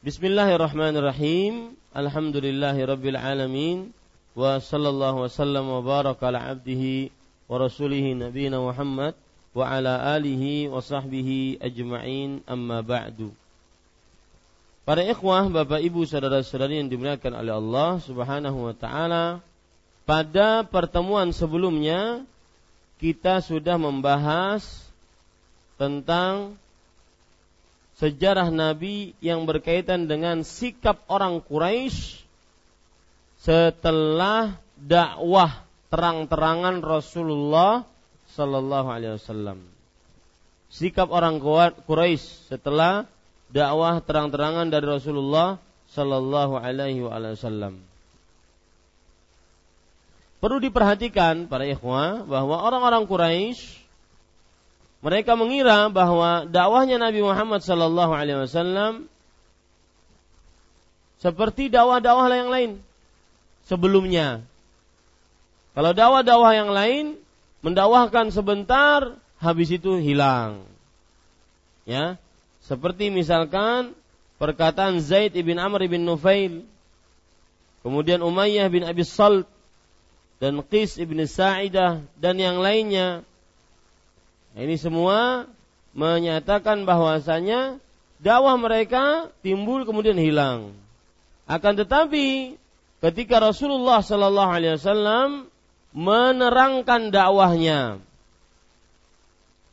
Bismillahirrahmanirrahim. Alhamdulillahirabbil alamin wa sallallahu wasallam wa baraka ala abdihi wa rasulih nabiyina Muhammad wa ala alihi wa sahbihi ajma'in amma ba'du. Para ikhwah, Bapak Ibu, saudara-saudari yang dimuliakan oleh Allah Subhanahu wa taala, pada pertemuan sebelumnya kita sudah membahas tentang sejarah Nabi yang berkaitan dengan sikap orang Quraisy setelah dakwah terang-terangan Rasulullah Sallallahu Alaihi Wasallam. Sikap orang Quraisy setelah dakwah terang-terangan dari Rasulullah Sallallahu Alaihi Wasallam. Perlu diperhatikan para ikhwah bahwa orang-orang Quraisy mereka mengira bahwa dakwahnya Nabi Muhammad sallallahu alaihi wasallam seperti dakwah-dakwah yang lain sebelumnya. Kalau dakwah-dakwah yang lain mendakwahkan sebentar habis itu hilang. Ya. Seperti misalkan perkataan Zaid ibn Amr ibn Nufail, kemudian Umayyah bin Abi Salt dan Qis ibn Sa'idah dan yang lainnya ini semua menyatakan bahwasanya dakwah mereka timbul kemudian hilang. Akan tetapi ketika Rasulullah Shallallahu Alaihi Wasallam menerangkan dakwahnya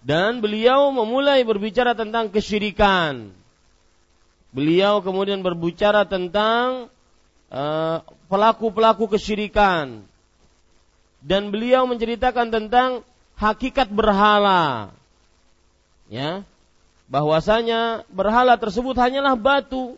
dan beliau memulai berbicara tentang kesyirikan. Beliau kemudian berbicara tentang uh, pelaku-pelaku kesyirikan dan beliau menceritakan tentang hakikat berhala. Ya. Bahwasanya berhala tersebut hanyalah batu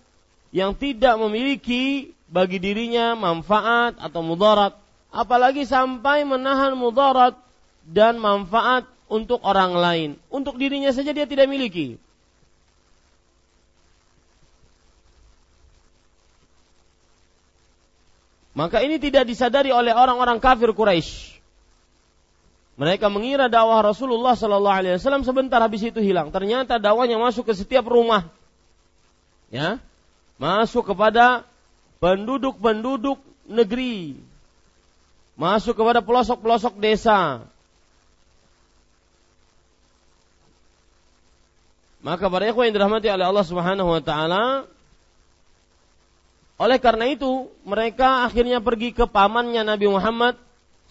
yang tidak memiliki bagi dirinya manfaat atau mudarat, apalagi sampai menahan mudarat dan manfaat untuk orang lain. Untuk dirinya saja dia tidak miliki. Maka ini tidak disadari oleh orang-orang kafir Quraisy. Mereka mengira dakwah Rasulullah Sallallahu Alaihi Wasallam sebentar habis itu hilang. Ternyata dakwahnya masuk ke setiap rumah, ya, masuk kepada penduduk-penduduk negeri, masuk kepada pelosok-pelosok desa. Maka para ikhwan yang dirahmati oleh Allah Subhanahu wa taala, oleh karena itu mereka akhirnya pergi ke pamannya Nabi Muhammad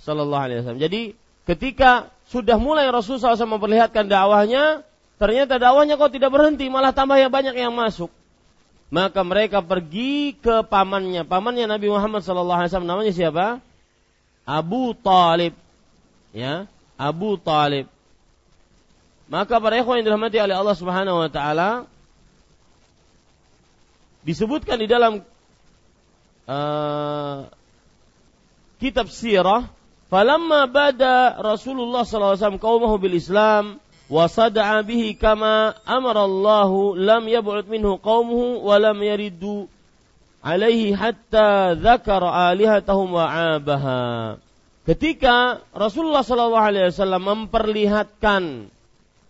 sallallahu alaihi wasallam. Jadi ketika sudah mulai Rasulullah SAW memperlihatkan dakwahnya, ternyata dakwahnya kok tidak berhenti, malah tambah yang banyak yang masuk. Maka mereka pergi ke pamannya, pamannya Nabi Muhammad SAW namanya siapa? Abu Talib, ya, Abu Talib. Maka para ikhwan yang dirahmati oleh Allah Subhanahu wa taala disebutkan di dalam uh, kitab sirah Falamma bada Rasulullah SAW qaumahu bil Islam wa sada'a bihi kama amara Allah lam yab'ud minhu qaumuhu wa lam yaridu alaihi hatta dzakara alihatahum wa abaha. Ketika Rasulullah SAW memperlihatkan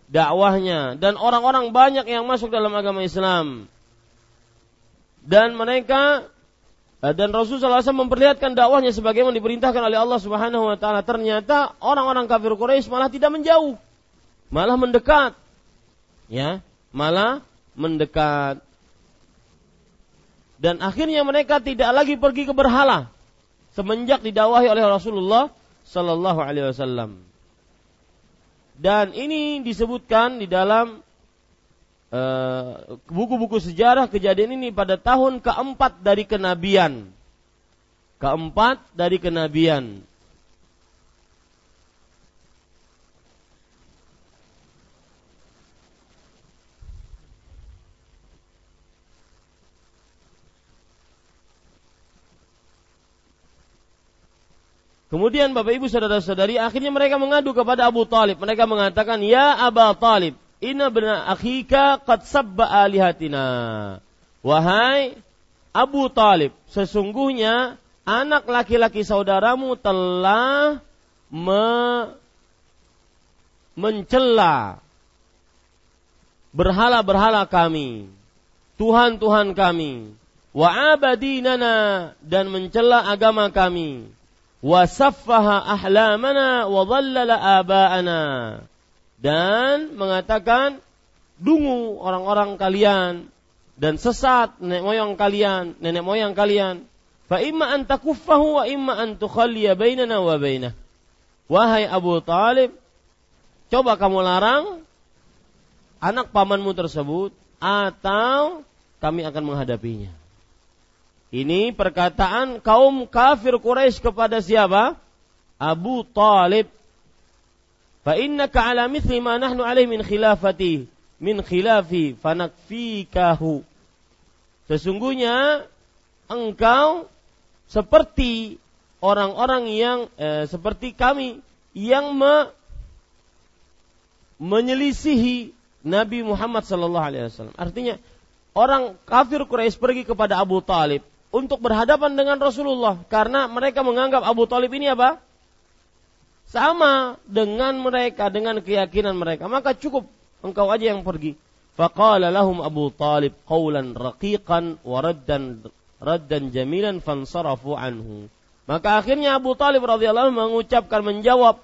dakwahnya dan orang-orang banyak yang masuk dalam agama Islam dan mereka dan Rasulullah SAW memperlihatkan dakwahnya sebagaimana diperintahkan oleh Allah Subhanahu wa taala. Ternyata orang-orang kafir Quraisy malah tidak menjauh, malah mendekat. Ya, malah mendekat. Dan akhirnya mereka tidak lagi pergi ke berhala semenjak didakwahi oleh Rasulullah sallallahu alaihi wasallam. Dan ini disebutkan di dalam Eh, buku-buku uh, sejarah kejadian ini pada tahun keempat dari kenabian. Keempat dari kenabian. Kemudian Bapak Ibu saudara-saudari akhirnya mereka mengadu kepada Abu Talib. Mereka mengatakan, Ya Abu Talib, Inna bena akhika qad sabba alihatina. Wahai Abu Talib, sesungguhnya anak laki-laki saudaramu telah me mencela berhala-berhala kami. Tuhan-Tuhan kami. Wa abadinana dan mencela agama kami. Wa saffaha ahlamana wa dhallala aba'ana. Dan mengatakan dungu orang-orang kalian dan sesat nenek moyang kalian, nenek moyang kalian. Fa imma an takuffahu wa imma an tukhalliya bainana wa bainah. Wahai Abu Talib, coba kamu larang anak pamanmu tersebut atau kami akan menghadapinya. Ini perkataan kaum kafir Quraisy kepada siapa? Abu Talib. Fa innaka ala mithli ma nahnu alaih min khilafati min khilafi fanakfikahu. Sesungguhnya engkau seperti orang-orang yang eh, seperti kami yang me, menyelisihi Nabi Muhammad sallallahu alaihi wasallam. Artinya orang kafir Quraisy pergi kepada Abu Talib untuk berhadapan dengan Rasulullah karena mereka menganggap Abu Talib ini apa? Sama dengan mereka dengan keyakinan mereka. Maka cukup engkau aja yang pergi. Faqala lahum Abu Talib qawlan raqiqan wa raddan raddan jamilan fansarafu anhu. Maka akhirnya Abu Talib radhiyallahu mengucapkan menjawab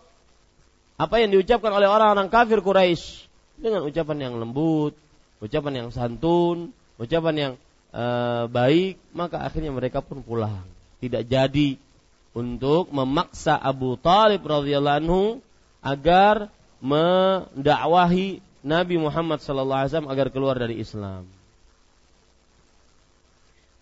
apa yang diucapkan oleh orang-orang kafir Quraisy dengan ucapan yang lembut, ucapan yang santun, ucapan yang e, baik, maka akhirnya mereka pun pulang. Tidak jadi untuk memaksa Abu Talib radhiyallahu anhu agar mendakwahi Nabi Muhammad sallallahu alaihi wasallam agar keluar dari Islam.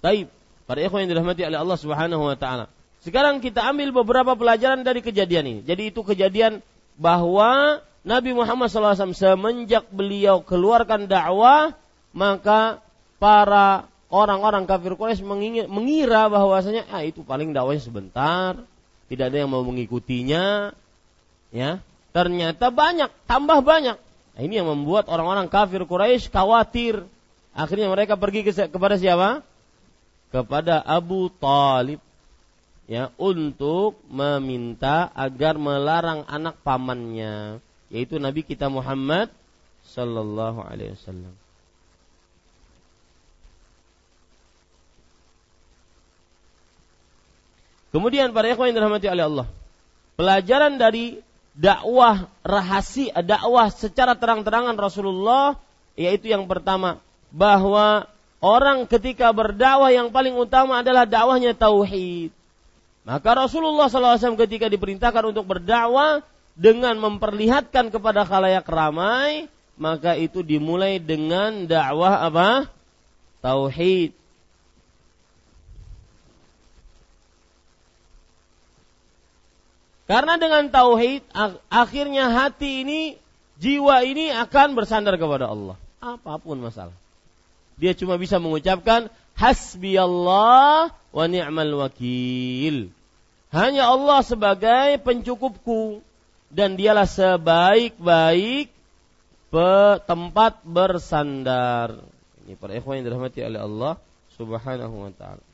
Taib, para ikhwan yang dirahmati oleh Allah Subhanahu wa taala. Sekarang kita ambil beberapa pelajaran dari kejadian ini. Jadi itu kejadian bahwa Nabi Muhammad SAW semenjak beliau keluarkan dakwah, maka para orang-orang kafir Quraisy mengira bahwasanya ah itu paling dakwahnya sebentar, tidak ada yang mau mengikutinya. Ya, ternyata banyak, tambah banyak. Nah, ini yang membuat orang-orang kafir Quraisy khawatir. Akhirnya mereka pergi ke, kepada siapa? Kepada Abu Talib ya untuk meminta agar melarang anak pamannya yaitu Nabi kita Muhammad sallallahu alaihi wasallam. Kemudian para ikhwan yang dirahmati oleh Allah, pelajaran dari dakwah rahasia, dakwah secara terang-terangan Rasulullah yaitu yang pertama bahwa orang ketika berdakwah yang paling utama adalah dakwahnya tauhid. Maka Rasulullah SAW ketika diperintahkan untuk berdakwah dengan memperlihatkan kepada khalayak ramai, maka itu dimulai dengan dakwah apa? Tauhid. Karena dengan tauhid akhirnya hati ini, jiwa ini akan bersandar kepada Allah. Apa pun masalah. Dia cuma bisa mengucapkan hasbi Allah wa ni'mal wakil. Hanya Allah sebagai pencukupku dan dialah sebaik-baik tempat bersandar. Ini para ikhwan yang dirahmati oleh Allah Subhanahu wa taala.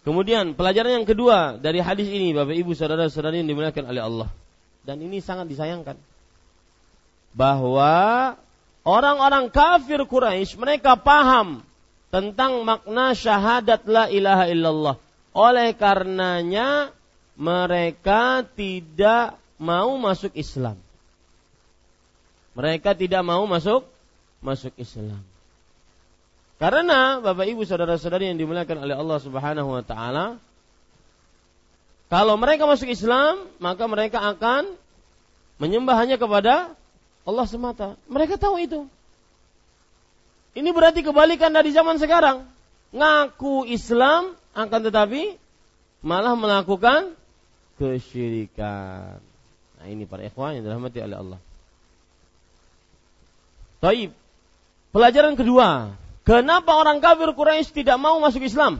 Kemudian pelajaran yang kedua dari hadis ini Bapak Ibu saudara-saudari yang dimuliakan oleh Allah. Dan ini sangat disayangkan. Bahwa orang-orang kafir Quraisy mereka paham tentang makna syahadat la ilaha illallah. Oleh karenanya mereka tidak mau masuk Islam. Mereka tidak mau masuk masuk Islam. Karena Bapak Ibu saudara-saudari yang dimuliakan oleh Allah Subhanahu wa taala, kalau mereka masuk Islam, maka mereka akan menyembah hanya kepada Allah semata. Mereka tahu itu. Ini berarti kebalikan dari zaman sekarang. Ngaku Islam akan tetapi malah melakukan kesyirikan. Nah, ini para ikhwan yang dirahmati oleh Allah. Taib. Pelajaran kedua, Kenapa orang kafir Quraisy tidak mau masuk Islam?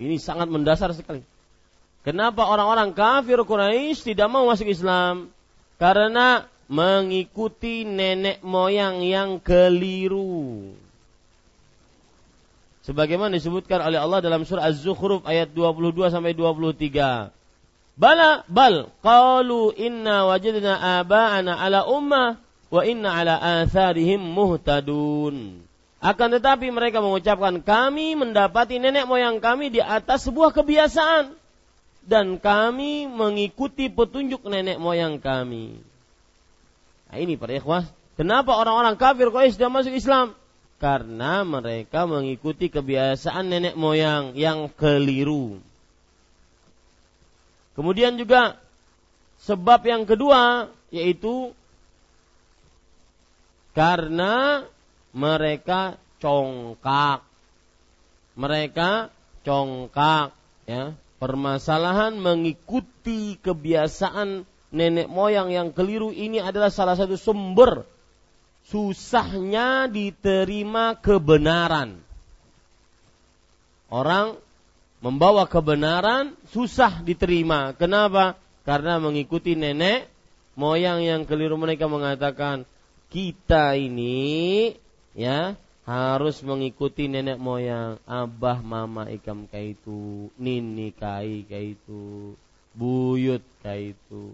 Ini sangat mendasar sekali. Kenapa orang-orang kafir Quraisy tidak mau masuk Islam? Karena mengikuti nenek moyang yang keliru. Sebagaimana disebutkan oleh Allah dalam surah Az-Zukhruf ayat 22 sampai 23. Bala bal qalu inna wajadna aba'ana ala ummah wa inna ala atharihim muhtadun. Akan tetapi mereka mengucapkan kami mendapati nenek moyang kami di atas sebuah kebiasaan dan kami mengikuti petunjuk nenek moyang kami. Nah ini para ikhwah, kenapa orang-orang kafir Quraisy sudah masuk Islam? Karena mereka mengikuti kebiasaan nenek moyang yang keliru. Kemudian juga sebab yang kedua yaitu karena mereka congkak. Mereka congkak ya. Permasalahan mengikuti kebiasaan nenek moyang yang keliru ini adalah salah satu sumber susahnya diterima kebenaran. Orang membawa kebenaran susah diterima. Kenapa? Karena mengikuti nenek moyang yang keliru mereka mengatakan kita ini ya harus mengikuti nenek moyang. Abah mama ikam kaitu nini kai kaitu buyut kaitu.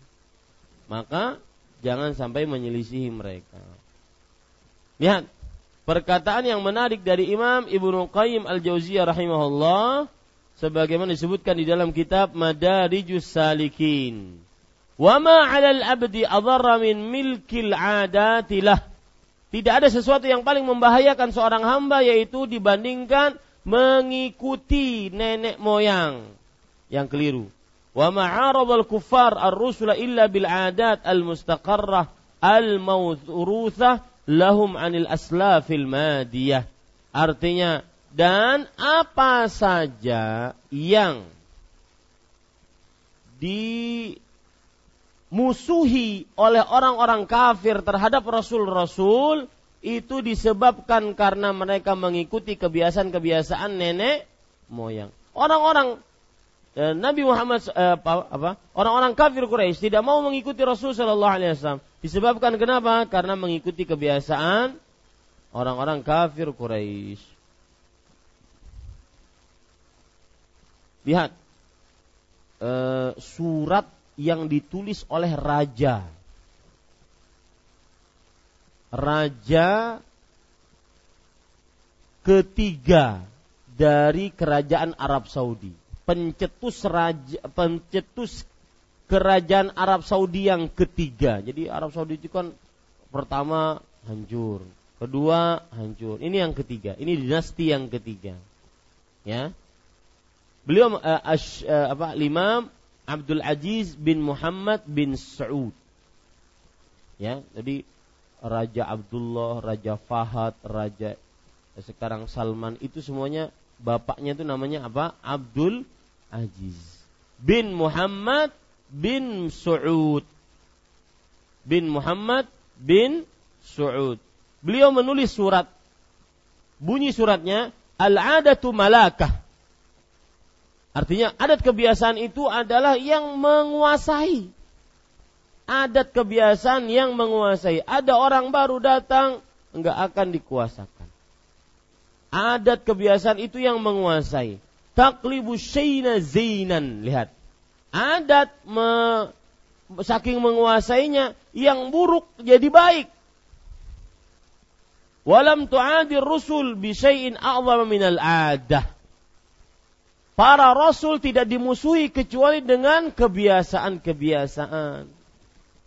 Maka jangan sampai menyelisihi mereka. Lihat perkataan yang menarik dari Imam Ibnu Qayyim Al-Jauziyah rahimahullah sebagaimana disebutkan di dalam kitab Madarijus Salikin. Wa ma 'alal abdi adarra min milkil 'adatilah tidak ada sesuatu yang paling membahayakan seorang hamba yaitu dibandingkan mengikuti nenek moyang yang keliru. Wa ma'aradul kuffar ar-rusula illa bil adat al-mustaqarrah al-mawthuruthah lahum anil aslafil madiyah. Artinya dan apa saja yang di musuhi oleh orang-orang kafir terhadap rasul-rasul itu disebabkan karena mereka mengikuti kebiasaan-kebiasaan nenek moyang. Orang-orang eh, Nabi Muhammad eh, apa? Orang-orang kafir Quraisy tidak mau mengikuti Rasul Shallallahu Alaihi Wasallam. Disebabkan kenapa? Karena mengikuti kebiasaan orang-orang kafir Quraisy. Lihat eh, surat yang ditulis oleh raja. Raja ketiga dari kerajaan Arab Saudi. Pencetus raja pencetus kerajaan Arab Saudi yang ketiga. Jadi Arab Saudi itu kan pertama hancur, kedua hancur. Ini yang ketiga. Ini dinasti yang ketiga. Ya. Beliau uh, ash, uh, apa? Imam Abdul Aziz bin Muhammad bin Saud. Ya, jadi Raja Abdullah, Raja Fahad, Raja sekarang Salman itu semuanya bapaknya itu namanya apa? Abdul Aziz bin Muhammad bin Saud. Bin Muhammad bin Saud. Beliau menulis surat. Bunyi suratnya Al-adatu malakah Artinya adat kebiasaan itu adalah yang menguasai. Adat kebiasaan yang menguasai. Ada orang baru datang, enggak akan dikuasakan. Adat kebiasaan itu yang menguasai. Taklibu syayna zainan. Lihat. Adat me, saking menguasainya, yang buruk jadi baik. Walam tu'adir rusul bisyai'in a'zama minal adah Para rasul tidak dimusuhi kecuali dengan kebiasaan-kebiasaan.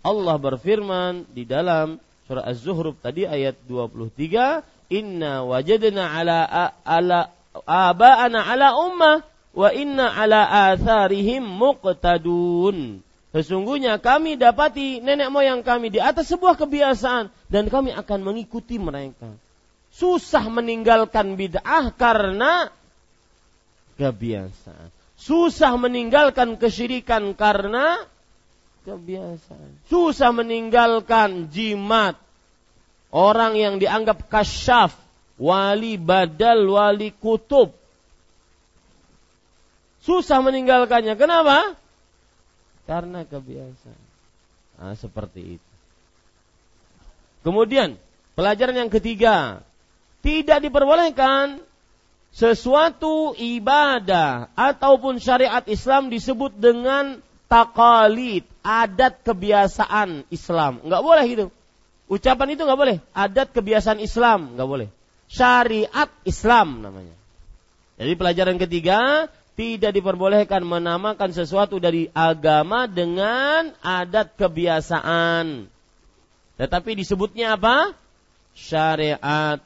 Allah berfirman di dalam surah Az-Zuhruf tadi ayat 23, "Inna wajadna ala ala aba'ana ala ummah wa inna ala atharihim muqtadun." Sesungguhnya kami dapati nenek moyang kami di atas sebuah kebiasaan dan kami akan mengikuti mereka. Susah meninggalkan bid'ah karena kebiasaan. Susah meninggalkan kesyirikan karena kebiasaan. Susah meninggalkan jimat. Orang yang dianggap kasyaf, wali badal, wali kutub. Susah meninggalkannya. Kenapa? Karena kebiasaan. Nah, seperti itu. Kemudian, pelajaran yang ketiga. Tidak diperbolehkan sesuatu ibadah ataupun syariat Islam disebut dengan takalid, adat kebiasaan Islam. Enggak boleh gitu. Ucapan itu enggak boleh. Adat kebiasaan Islam enggak boleh. Syariat Islam namanya. Jadi pelajaran ketiga, tidak diperbolehkan menamakan sesuatu dari agama dengan adat kebiasaan. Tetapi disebutnya apa? Syariat.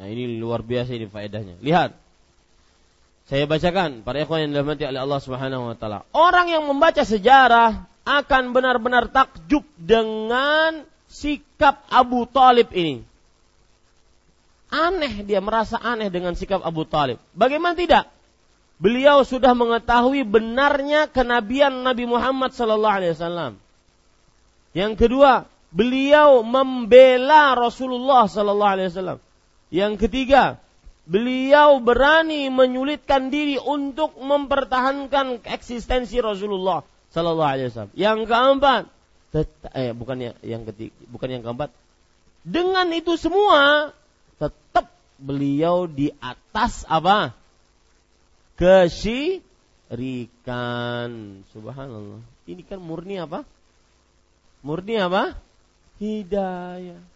Nah ini luar biasa ini faedahnya. Lihat. Saya bacakan para ikhwan yang dirahmati oleh Allah Subhanahu wa taala. Orang yang membaca sejarah akan benar-benar takjub dengan sikap Abu Talib ini. Aneh dia merasa aneh dengan sikap Abu Talib. Bagaimana tidak? Beliau sudah mengetahui benarnya kenabian Nabi Muhammad sallallahu alaihi wasallam. Yang kedua, beliau membela Rasulullah sallallahu alaihi wasallam. Yang ketiga, beliau berani menyulitkan diri untuk mempertahankan eksistensi Rasulullah Sallallahu Alaihi Wasallam. Yang keempat, eh bukan yang, yang ketiga, bukan yang keempat. Dengan itu semua, tetap beliau di atas apa? Kesyirikan. Subhanallah. Ini kan murni apa? Murni apa? Hidayah.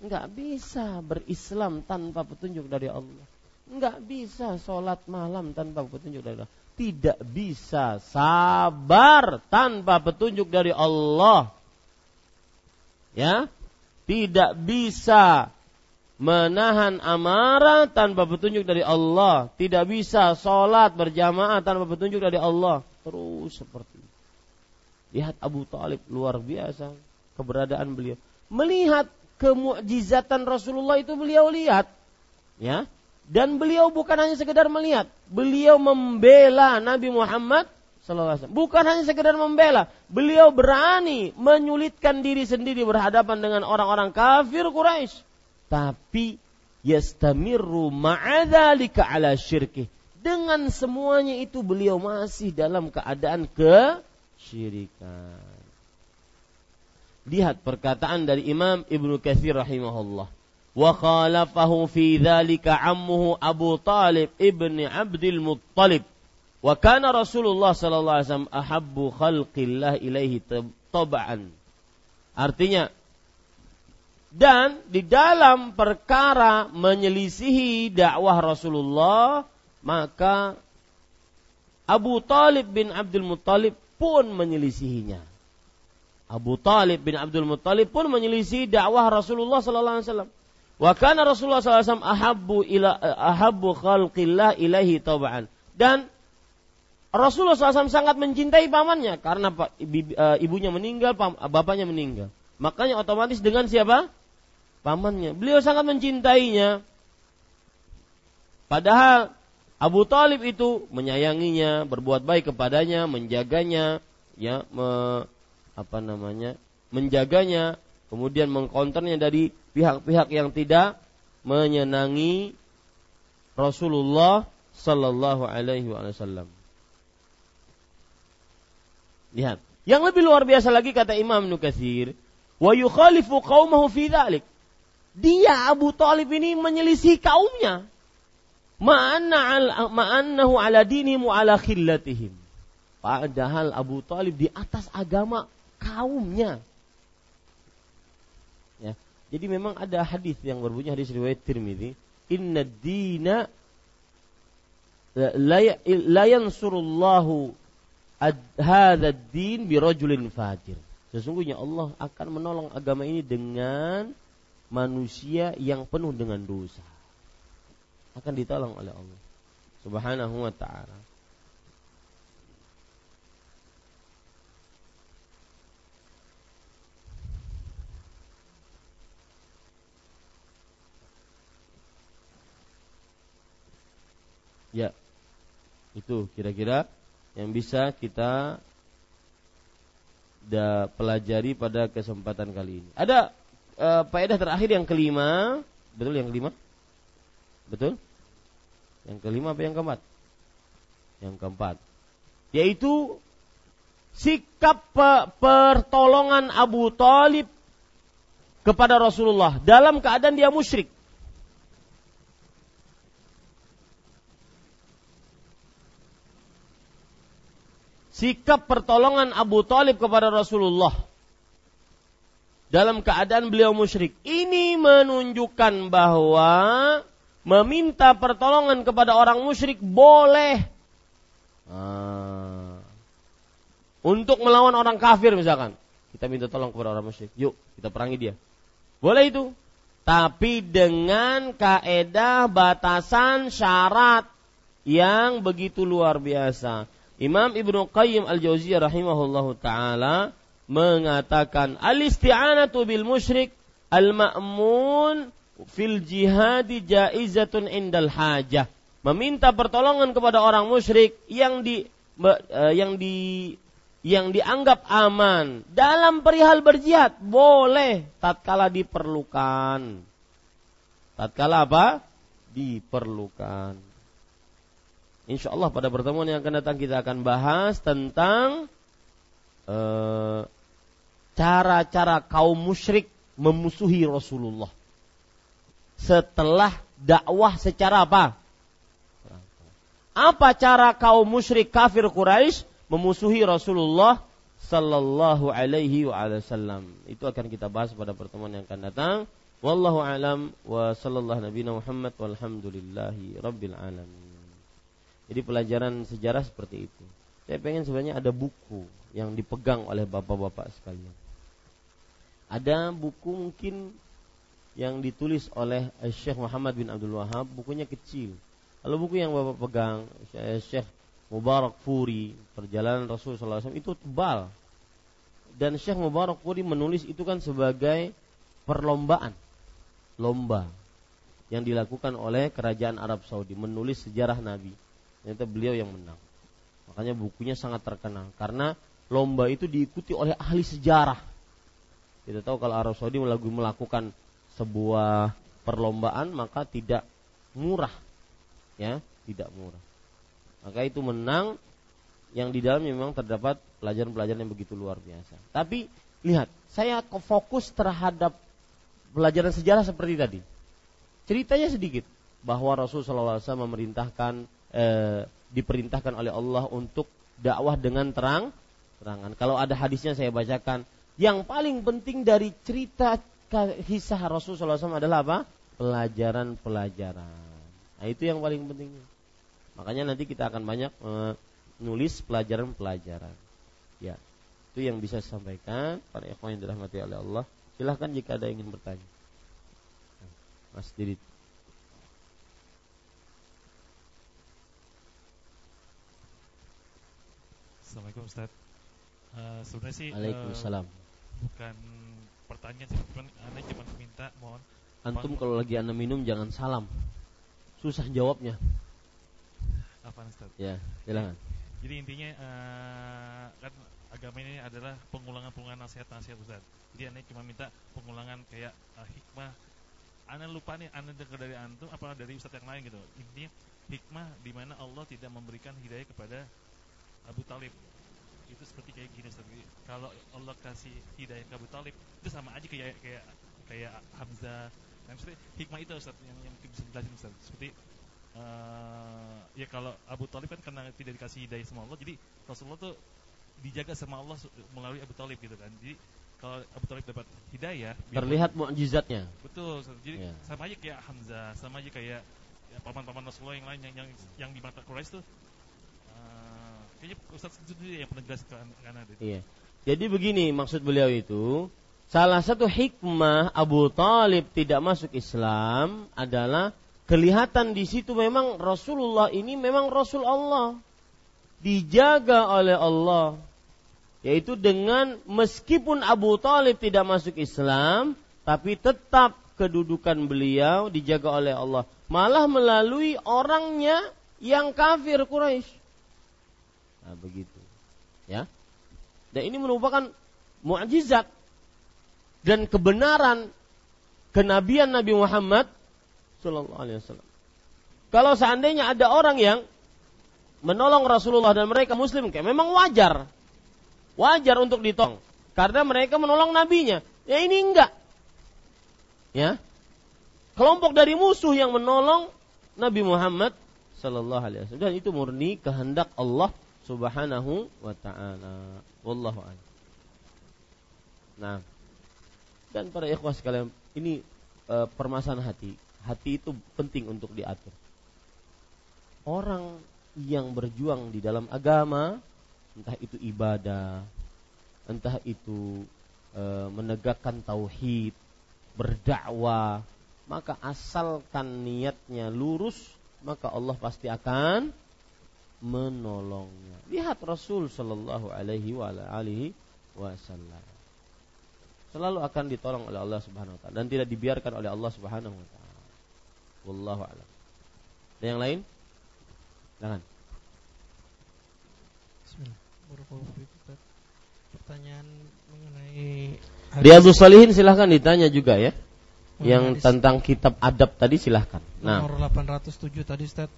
Enggak bisa berislam tanpa petunjuk dari Allah. Enggak bisa sholat malam tanpa petunjuk dari Allah. Tidak bisa sabar tanpa petunjuk dari Allah. Ya, tidak bisa menahan amarah tanpa petunjuk dari Allah. Tidak bisa sholat berjamaah tanpa petunjuk dari Allah. Terus seperti itu. Lihat Abu Talib luar biasa keberadaan beliau. Melihat kemujizatan Rasulullah itu beliau lihat. Ya. Dan beliau bukan hanya sekedar melihat, beliau membela Nabi Muhammad SAW. Bukan hanya sekedar membela, beliau berani menyulitkan diri sendiri berhadapan dengan orang-orang kafir Quraisy. Tapi yastamiru ma'adzalika ala syirkih. Dengan semuanya itu beliau masih dalam keadaan kesyirikan. Lihat perkataan dari Imam Ibnu Katsir rahimahullah. Wa khalafahu fi dzalika ammuhu Abu Talib ibni Abdul Muttalib. Wa kana Rasulullah sallallahu alaihi wasallam ahabbu khalqillah ilaihi tab'an. Artinya dan di dalam perkara menyelisihi dakwah Rasulullah maka Abu Talib bin Abdul Muttalib pun menyelisihinya. Abu Talib bin Abdul Muttalib pun menyelisih dakwah Rasulullah sallallahu alaihi wasallam. Wa kana Rasulullah sallallahu alaihi wasallam ahabbu ila ahabbu khalqillah ilaihi tab'an. Dan Rasulullah SAW sangat mencintai pamannya karena e, ibunya meninggal, bapaknya meninggal. Makanya otomatis dengan siapa? Pamannya. Beliau sangat mencintainya. Padahal Abu Talib itu menyayanginya, berbuat baik kepadanya, menjaganya, ya, apa namanya menjaganya kemudian mengkonternya dari pihak-pihak yang tidak menyenangi Rasulullah sallallahu alaihi wasallam. Lihat, yang lebih luar biasa lagi kata Imam Nukathir, wa yukhalifu qaumahu fi dhalik. Dia Abu Talib ini menyelisih kaumnya. Ma'annahu ala dinihim ala khillatihim. Padahal Abu Talib di atas agama kaumnya. Ya. Jadi memang ada hadis yang berbunyi hadis riwayat Tirmidzi, "Inna dina la yansurullahu hadha din bi rajulin fajir." Sesungguhnya Allah akan menolong agama ini dengan manusia yang penuh dengan dosa. Akan ditolong oleh Allah Subhanahu wa taala. Ya, itu kira-kira yang bisa kita da pelajari pada kesempatan kali ini. Ada uh, faedah terakhir yang kelima, betul yang kelima? Betul? Yang kelima apa yang keempat? Yang keempat. Yaitu sikap pertolongan Abu Talib kepada Rasulullah dalam keadaan dia musyrik. Sikap pertolongan Abu Talib kepada Rasulullah dalam keadaan beliau musyrik. Ini menunjukkan bahwa meminta pertolongan kepada orang musyrik boleh. Ah. Untuk melawan orang kafir misalkan. Kita minta tolong kepada orang musyrik. Yuk, kita perangi dia. Boleh itu. Tapi dengan kaedah batasan syarat yang begitu luar biasa. Imam Ibnu Qayyim Al-Jauziyah rahimahullahu taala mengatakan al-isti'anatu bil musyrik al-ma'mun fil jihadi jaizatun indal hajah. Meminta pertolongan kepada orang musyrik yang di eh, yang di yang dianggap aman dalam perihal berjihad boleh tatkala diperlukan. Tatkala apa? Diperlukan. Insya Allah pada pertemuan yang akan datang kita akan bahas tentang eh, cara-cara kaum musyrik memusuhi Rasulullah setelah dakwah secara apa? Apa cara kaum musyrik kafir Quraisy memusuhi Rasulullah sallallahu alaihi wasallam? Itu akan kita bahas pada pertemuan yang akan datang. Wallahu alam wa sallallahu nabi Muhammad walhamdulillahi rabbil alamin. Jadi pelajaran sejarah seperti itu. Saya pengen sebenarnya ada buku yang dipegang oleh bapak-bapak sekalian. Ada buku mungkin yang ditulis oleh Syekh Muhammad bin Abdul Wahab, bukunya kecil. Kalau buku yang bapak pegang, Syekh Mubarak Furi, Perjalanan Rasul SAW itu tebal. Dan Syekh Mubarak Furi menulis itu kan sebagai perlombaan, lomba yang dilakukan oleh kerajaan Arab Saudi menulis sejarah Nabi ternyata beliau yang menang. Makanya bukunya sangat terkenal karena lomba itu diikuti oleh ahli sejarah. Kita tahu kalau Arab Saudi melakukan sebuah perlombaan maka tidak murah. Ya, tidak murah. Maka itu menang yang di dalamnya memang terdapat pelajaran-pelajaran yang begitu luar biasa. Tapi lihat, saya fokus terhadap pelajaran sejarah seperti tadi. Ceritanya sedikit bahwa Rasulullah SAW memerintahkan e, diperintahkan oleh Allah untuk dakwah dengan terang terangan. Kalau ada hadisnya saya bacakan. Yang paling penting dari cerita kisah Rasulullah SAW adalah apa? Pelajaran-pelajaran. Nah itu yang paling penting. Makanya nanti kita akan banyak menulis pelajaran-pelajaran. Ya, itu yang bisa saya sampaikan para ikhwan yang dirahmati oleh Allah. Silahkan jika ada yang ingin bertanya. Mas Didit. Assalamualaikum Ustaz. Uh, sebenarnya sih Waalaikumsalam. Uh, bukan pertanyaan sih, cuma anda cuma minta mohon. Antum kalau lagi anda minum jangan salam. Susah jawabnya. Apa Ustaz? Ya, silakan. Jadi intinya uh, kan agama ini adalah pengulangan-pengulangan nasihat-nasihat Ustaz. Jadi anda cuma minta pengulangan kayak uh, hikmah anda lupa nih, anda dengar dari antum apa dari ustaz yang lain gitu. Intinya hikmah di mana Allah tidak memberikan hidayah kepada Abu Talib. Itu seperti kayak gini seperti kalau Allah kasih hidayah ke Abu Talib itu sama aja kayak kayak kayak Hamzah. Dan seperti hikmah itu Ustaz yang yang bisa dijelasin Ustaz. Seperti uh, ya kalau Abu Talib kan karena tidak dikasih hidayah sama Allah jadi Rasulullah tuh dijaga sama Allah melalui Abu Talib gitu kan. Jadi kalau Abu Talib dapat hidayah terlihat mukjizatnya. Betul jadi yeah. sama aja kayak Hamzah sama aja kayak ya, paman-paman Rasulullah yang lain yang yang, yang di mata Quraisy tuh Jelaskan Iya. Jadi begini maksud beliau itu, salah satu hikmah Abu Talib tidak masuk Islam adalah kelihatan di situ memang Rasulullah ini memang Rasul Allah. Dijaga oleh Allah. Yaitu dengan meskipun Abu Talib tidak masuk Islam, tapi tetap kedudukan beliau dijaga oleh Allah. Malah melalui orangnya yang kafir Quraisy. Nah, begitu. Ya. Dan ini merupakan mukjizat dan kebenaran kenabian Nabi Muhammad sallallahu alaihi wasallam. Kalau seandainya ada orang yang menolong Rasulullah dan mereka muslim kayak memang wajar. Wajar untuk ditolong karena mereka menolong nabinya. Ya ini enggak. Ya. Kelompok dari musuh yang menolong Nabi Muhammad sallallahu alaihi wasallam dan itu murni kehendak Allah Subhanahu wa taala. Wallahu a'lam. Nah, dan para ikhwah sekalian, ini e, permasalahan hati. Hati itu penting untuk diatur. Orang yang berjuang di dalam agama, entah itu ibadah, entah itu e, menegakkan tauhid, berdakwah, maka asalkan niatnya lurus, maka Allah pasti akan menolongnya. Lihat Rasul Shallallahu Alaihi Wasallam selalu akan ditolong oleh Allah Subhanahu Wa Taala dan tidak dibiarkan oleh Allah Subhanahu Wa Taala. Wallahu a'lam. Ada yang lain? Jangan. Bismillah. Pertanyaan mengenai Riyadhus Salihin silahkan ditanya juga ya. Yang tentang kitab adab tadi silahkan. Nah. Nomor 807 tadi Ustaz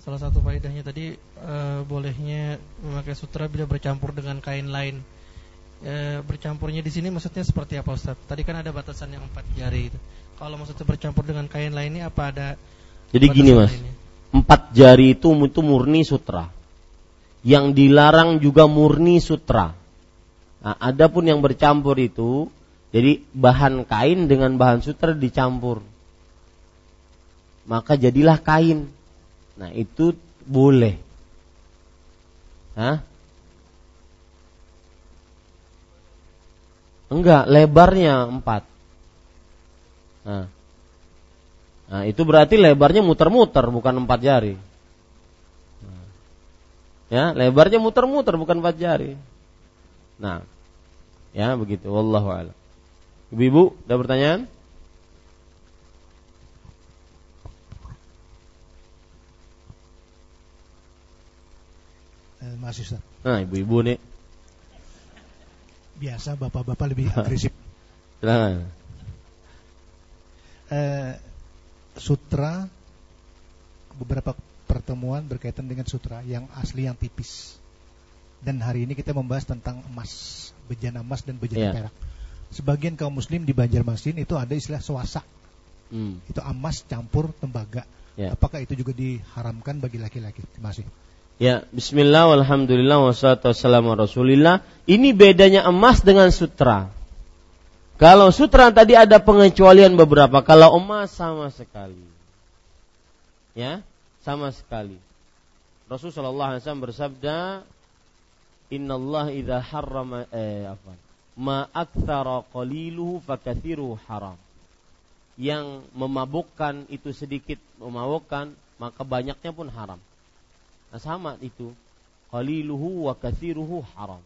salah satu faedahnya tadi uh, bolehnya memakai sutra bila bercampur dengan kain lain. E, bercampurnya di sini maksudnya seperti apa Ustaz? Tadi kan ada batasan yang empat jari itu. Kalau maksudnya bercampur dengan kain lainnya apa ada? Jadi gini Mas, lainnya? empat jari itu itu murni sutra. Yang dilarang juga murni sutra. Nah, adapun yang bercampur itu, jadi bahan kain dengan bahan sutra dicampur. Maka jadilah kain. Nah itu boleh. Hah? Enggak, lebarnya empat. Nah. nah itu berarti lebarnya muter-muter bukan empat jari. Nah. Ya, lebarnya muter-muter bukan empat jari. Nah, ya begitu. Wallahu a'lam. Ibu-ibu, ada pertanyaan? Eh, masih Ustaz. Nah, ibu-ibu nih. Biasa bapak-bapak lebih agresif. Silakan. Eh, sutra beberapa pertemuan berkaitan dengan sutra yang asli yang tipis. Dan hari ini kita membahas tentang emas, bejana emas dan bejana yeah. perak. Sebagian kaum muslim di Banjarmasin itu ada istilah swasa. Hmm. Itu emas campur tembaga. Yeah. Apakah itu juga diharamkan bagi laki-laki? Terima kasih. Ya, bismillah walhamdulillah wassalatu wassalamu rasulillah. Ini bedanya emas dengan sutra. Kalau sutra tadi ada pengecualian beberapa, kalau emas sama sekali. Ya, sama sekali. Rasulullah sallallahu alaihi wasallam bersabda, "Innallaha idza harrama eh apa? Ma aktsara qaliluhu fakathiruhu haram." Yang memabukkan itu sedikit memabukkan, maka banyaknya pun haram. Nah, sama itu. Qaliluhu wa kathiruhu haram.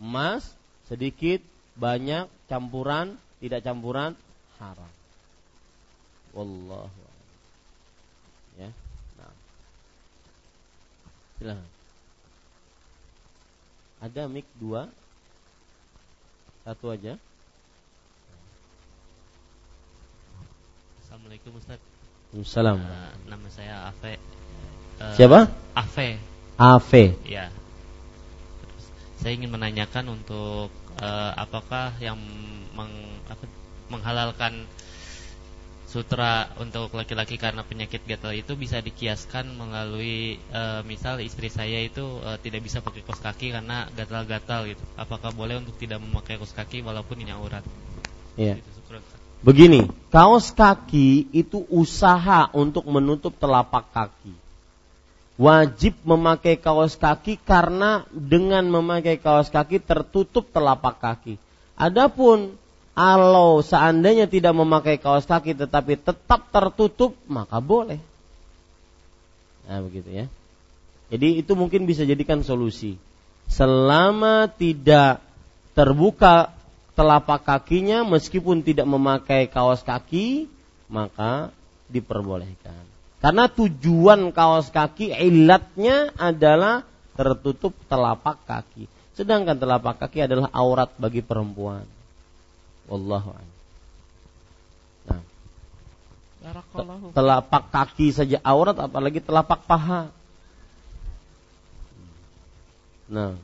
Emas sedikit, banyak, campuran, tidak campuran haram. Wallahu Ya. Nah. Silakan. Ada mic dua, satu aja. Assalamualaikum Ustaz. Waalaikumsalam. Uh, nama saya Afe Uh, Siapa? Ave. Ave. Ya. saya ingin menanyakan untuk uh, apakah yang meng, apa, menghalalkan sutra untuk laki-laki karena penyakit gatal itu bisa dikiaskan melalui uh, misal istri saya itu uh, tidak bisa pakai kos kaki karena gatal-gatal gitu. Apakah boleh untuk tidak memakai kos kaki walaupun ini aurat? Iya. Gitu, Begini, kaos kaki itu usaha untuk menutup telapak kaki wajib memakai kaos kaki karena dengan memakai kaos kaki tertutup telapak kaki. Adapun kalau seandainya tidak memakai kaos kaki tetapi tetap tertutup maka boleh. Nah, begitu ya. Jadi itu mungkin bisa jadikan solusi. Selama tidak terbuka telapak kakinya meskipun tidak memakai kaos kaki maka diperbolehkan. Karena tujuan kaos kaki ilatnya adalah tertutup telapak kaki. Sedangkan telapak kaki adalah aurat bagi perempuan. Wallahu Nah. Telapak kaki saja aurat apalagi telapak paha. Nah.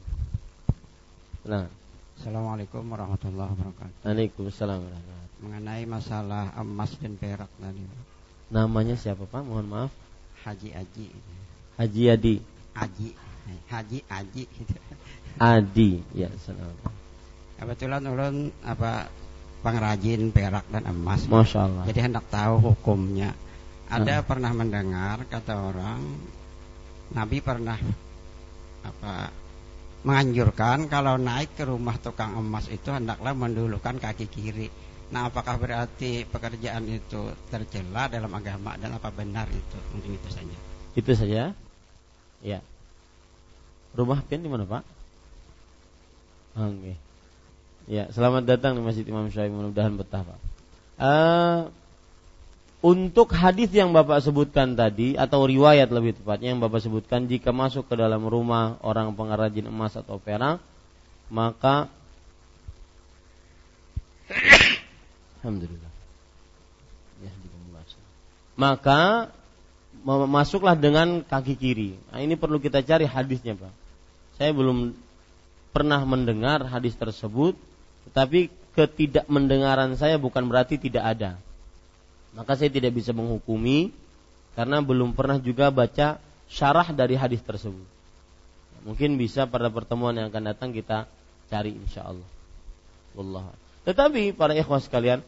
Nah. Assalamualaikum warahmatullahi wabarakatuh. Waalaikumsalam warahmatullahi Mengenai masalah emas dan perak tadi. Namanya siapa Pak? Mohon maaf. Haji Aji. Haji Adi. Aji. Haji Aji. Adi, ya salam. Kebetulan ulun apa pengrajin perak dan emas. Masya Allah. Jadi hendak tahu hukumnya. Ada Hmm. pernah mendengar kata orang Nabi pernah apa menganjurkan kalau naik ke rumah tukang emas itu hendaklah mendulukan kaki kiri. Nah, apakah berarti pekerjaan itu tercela dalam agama dan apa benar itu? Mungkin itu saja. Itu saja. Ya. Rumah Pian di mana, Pak? Oke. Ya, selamat datang di Masjid Imam Syafi'i. Mudah-mudahan betah, Pak. Eh, untuk hadis yang Bapak sebutkan tadi atau riwayat lebih tepatnya yang Bapak sebutkan jika masuk ke dalam rumah orang pengrajin emas atau perak maka Alhamdulillah. Ya, maka ma- masuklah dengan kaki kiri. Nah, ini perlu kita cari hadisnya, Pak. Saya belum pernah mendengar hadis tersebut, tetapi ketidakmendengaran saya bukan berarti tidak ada. Maka saya tidak bisa menghukumi karena belum pernah juga baca syarah dari hadis tersebut. Mungkin bisa pada pertemuan yang akan datang kita cari insya Allah. Wallah. Tetapi para ikhwas sekalian,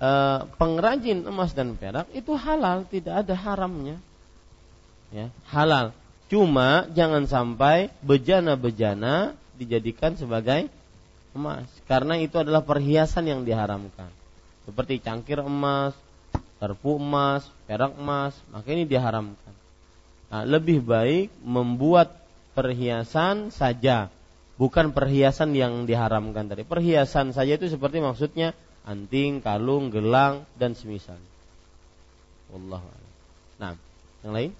eh, pengrajin emas dan perak itu halal, tidak ada haramnya. Ya, halal. Cuma jangan sampai bejana-bejana dijadikan sebagai emas, karena itu adalah perhiasan yang diharamkan. Seperti cangkir emas, garpu emas, perak emas, maka ini diharamkan. Nah, lebih baik membuat perhiasan saja, bukan perhiasan yang diharamkan tadi. Perhiasan saja itu seperti maksudnya anting, kalung, gelang dan semisal. Wallahu a'lam. Nah, yang lain?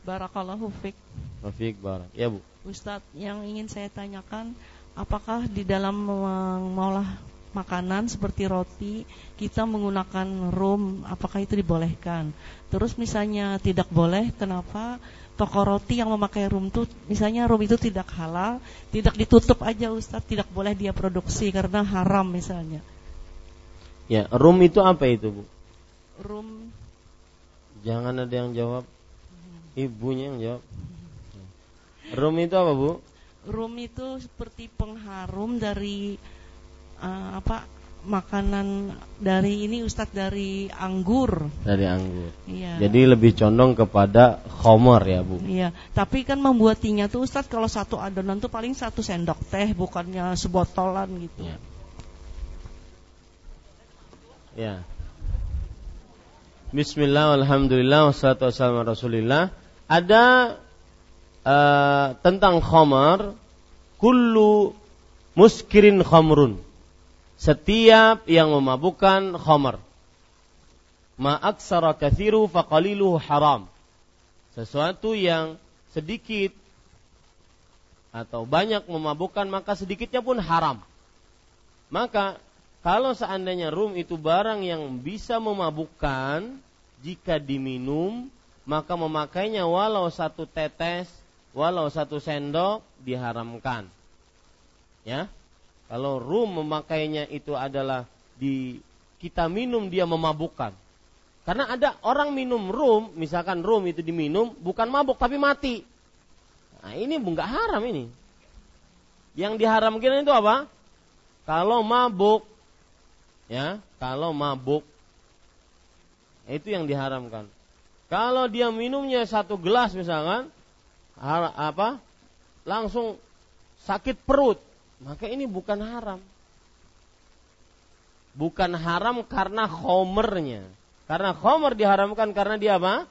Barakallahu fiq. Rafiq Barak. Ya, Bu. Ustadz, yang ingin saya tanyakan, apakah di dalam mengolah makanan seperti roti kita menggunakan rum, apakah itu dibolehkan? Terus misalnya tidak boleh, kenapa toko roti yang memakai rum itu, misalnya rum itu tidak halal, tidak ditutup aja Ustadz, tidak boleh dia produksi karena haram misalnya. Ya, rum itu apa itu, Bu? Rum Jangan ada yang jawab. Ibunya yang jawab. Rum itu apa, Bu? rum itu seperti pengharum dari eh, apa makanan dari ini Ustadz dari anggur. Dari anggur. Iya. Jadi lebih condong kepada khomer ya, Bu. Iya, tapi kan membuatinya tuh Ustadz kalau satu adonan tuh paling satu sendok teh bukannya sebotolan gitu. Ya. Ya. Bismillah, alhamdulillah, wassalatu wassalamu ala rasulillah. Ada eh, tentang khamar, kullu muskirin khamrun. Setiap yang memabukkan khamar. Ma aksara kathiru faqaliluhu haram. Sesuatu yang sedikit atau banyak memabukkan maka sedikitnya pun haram. Maka kalau seandainya rum itu barang yang bisa memabukkan jika diminum maka memakainya walau satu tetes, walau satu sendok diharamkan. Ya. Kalau rum memakainya itu adalah di kita minum dia memabukkan. Karena ada orang minum rum, misalkan rum itu diminum bukan mabuk tapi mati. Nah, ini enggak haram ini. Yang diharamkan itu apa? Kalau mabuk ya, kalau mabuk itu yang diharamkan. Kalau dia minumnya satu gelas misalkan apa? langsung sakit perut, maka ini bukan haram. Bukan haram karena khomernya. Karena khomer diharamkan karena dia apa?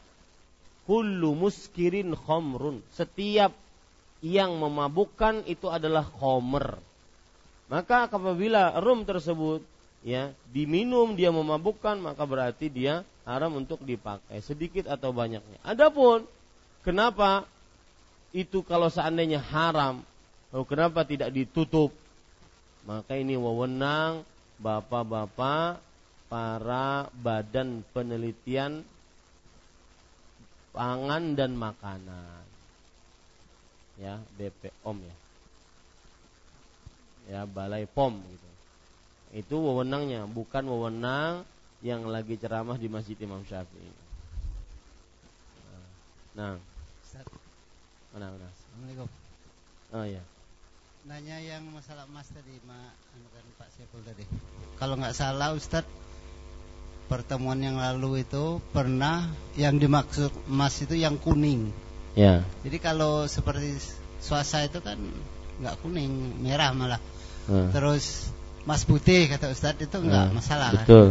Kullu muskirin khomrun. Setiap yang memabukkan itu adalah khomer. Maka apabila rum tersebut ya diminum dia memabukkan maka berarti dia haram untuk dipakai sedikit atau banyaknya. Adapun kenapa itu kalau seandainya haram, lalu kenapa tidak ditutup? Maka ini wewenang bapak-bapak para badan penelitian pangan dan makanan. Ya, BPOM ya. Ya, Balai POM gitu. Itu wewenangnya, bukan wewenang yang lagi ceramah di Masjid Imam Syafi'i. Nah, Mana mana. Assalamualaikum. Oh ya. Nanya yang masalah emas tadi, Ma, anu kan Pak Sepul tadi. Kalau nggak salah Ustadz, pertemuan yang lalu itu pernah yang dimaksud emas itu yang kuning. Ya. Jadi kalau seperti swasta itu kan nggak kuning, merah malah. Hmm. Terus emas putih kata Ustadz itu nggak Hmm, masalah kan? Betul.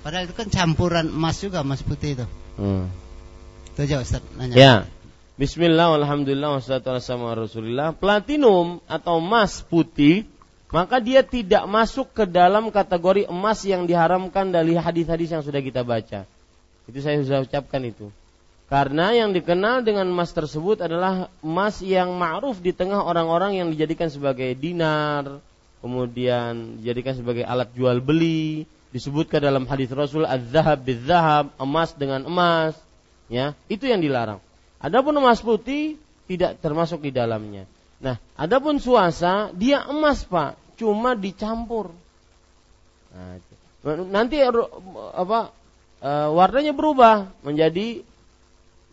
Padahal itu kan campuran emas juga emas putih itu. Hmm. Itu aja Ustadz nanya. Ya. Bismillah, alhamdulillah, wassalatu wassalamu ala rasulillah. Platinum atau emas putih, maka dia tidak masuk ke dalam kategori emas yang diharamkan dari hadis-hadis yang sudah kita baca. Itu saya sudah ucapkan itu. Karena yang dikenal dengan emas tersebut adalah emas yang ma'ruf di tengah orang-orang yang dijadikan sebagai dinar, kemudian dijadikan sebagai alat jual beli, disebutkan dalam hadis Rasul az-zahab biz-zahab, emas dengan emas, ya, itu yang dilarang. Adapun emas putih tidak termasuk di dalamnya. Nah, adapun suasa dia emas, Pak, cuma dicampur. Nah, nanti apa e, warnanya berubah menjadi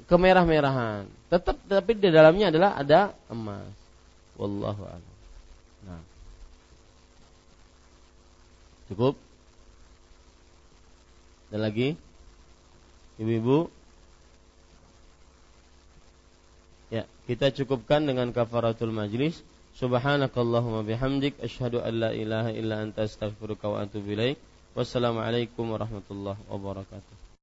kemerah-merahan. Tetap tapi di dalamnya adalah ada emas. Wallahu a'lam. Nah. Cukup? Ada lagi? Ibu-ibu? Ya, kita cukupkan dengan kafaratul majlis. Subhanakallahumma bihamdik asyhadu an la ilaha illa anta astaghfiruka wa atubu ilaik. Wassalamualaikum warahmatullahi wabarakatuh.